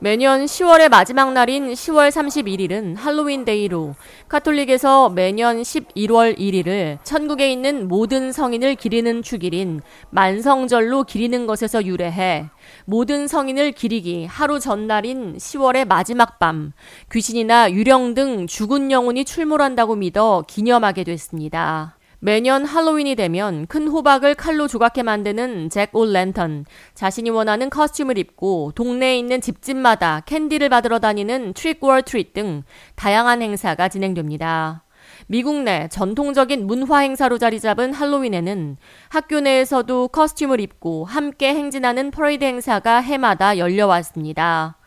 매년 10월의 마지막 날인 10월 31일은 할로윈 데이로 카톨릭에서 매년 11월 1일을 천국에 있는 모든 성인을 기리는 축일인 만성절로 기리는 것에서 유래해 모든 성인을 기리기 하루 전날인 10월의 마지막 밤 귀신이나 유령 등 죽은 영혼이 출몰한다고 믿어 기념하게 됐습니다. 매년 할로윈이 되면 큰 호박을 칼로 조각해 만드는 잭 올 랜턴, 자신이 원하는 costume을 입고 동네에 있는 집집마다 캔디를 받으러 다니는 trick or treat 등 다양한 행사가 진행됩니다. 미국 내 전통적인 문화 행사로 자리 잡은 할로윈에는 학교 내에서도 costume을 입고 함께 행진하는 퍼레이드 행사가 해마다 열려왔습니다.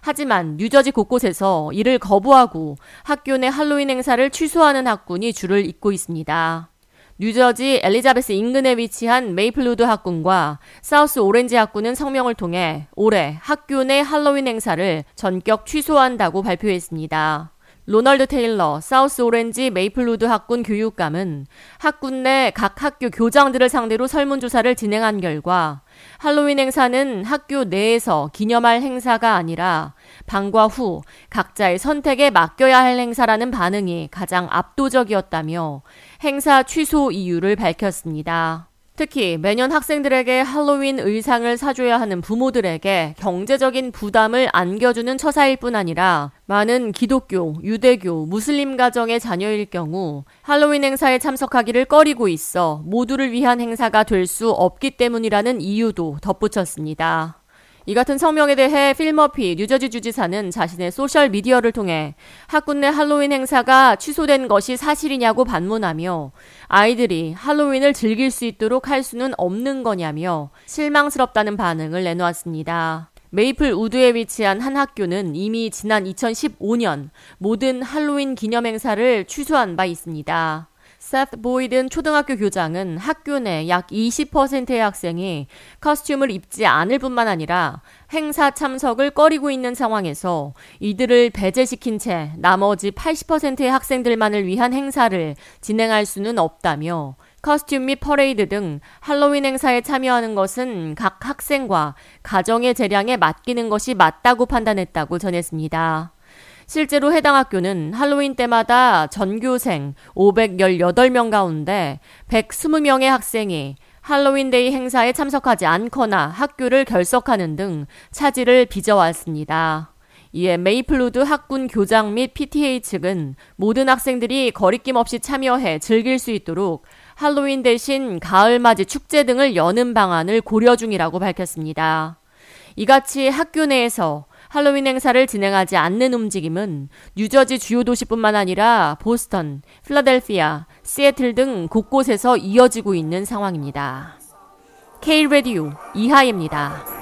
하지만 뉴저지 곳곳에서 이를 거부하고 학교 내 할로윈 행사를 취소하는 학군이 줄을 잇고 있습니다. 뉴저지 엘리자베스 인근에 위치한 메이플루드 학군과 사우스 오렌지 학군은 성명을 통해 올해 학교 내 할로윈 행사를 전격 취소한다고 발표했습니다. 로널드 테일러 사우스 오렌지 메이플루드 학군 교육감은 학군 내 각 학교 교장들을 상대로 설문조사를 진행한 결과 할로윈 행사는 학교 내에서 기념할 행사가 아니라 방과 후 각자의 선택에 맡겨야 할 행사라는 반응이 가장 압도적이었다며 행사 취소 이유를 밝혔습니다. 특히 매년 학생들에게 할로윈 의상을 사줘야 하는 부모들에게 경제적인 부담을 안겨주는 처사일 뿐 아니라 많은 기독교, 유대교, 무슬림 가정의 자녀일 경우 할로윈 행사에 참석하기를 꺼리고 있어 모두를 위한 행사가 될 수 없기 때문이라는 이유도 덧붙였습니다. 이 같은 성명에 대해 필머피 뉴저지 주지사는 자신의 소셜 미디어를 통해 학군 내 할로윈 행사가 취소된 것이 사실이냐고 반문하며 아이들이 할로윈을 즐길 수 있도록 할 수는 없는 거냐며 실망스럽다는 반응을 내놓았습니다. 메이플 우드에 위치한 한 학교는 이미 지난 2015년 모든 할로윈 기념 행사를 취소한 바 있습니다. 세트 보이든 초등학교 교장은 학교 내 약 20%의 학생이 커스튬을 입지 않을 뿐만 아니라 행사 참석을 꺼리고 있는 상황에서 이들을 배제시킨 채 나머지 80%의 학생들만을 위한 행사를 진행할 수는 없다며 costume 및 퍼레이드 등 할로윈 행사에 참여하는 것은 각 학생과 가정의 재량에 맡기는 것이 맞다고 판단했다고 전했습니다. 실제로 해당 학교는 할로윈 때마다 전교생 518명 가운데 120명의 학생이 할로윈데이 행사에 참석하지 않거나 학교를 결석하는 등 차질을 빚어왔습니다. 이에 메이플루드 학군 교장 및 PTA 측은 모든 학생들이 거리낌 없이 참여해 즐길 수 있도록 할로윈 대신 가을맞이 축제 등을 여는 방안을 고려 중이라고 밝혔습니다. 이같이 학교 내에서 할로윈 행사를 진행하지 않는 움직임은 뉴저지 주요 도시뿐만 아니라 보스턴, 필라델피아, 시애틀 등 곳곳에서 이어지고 있는 상황입니다. K-Radio 이하입니다.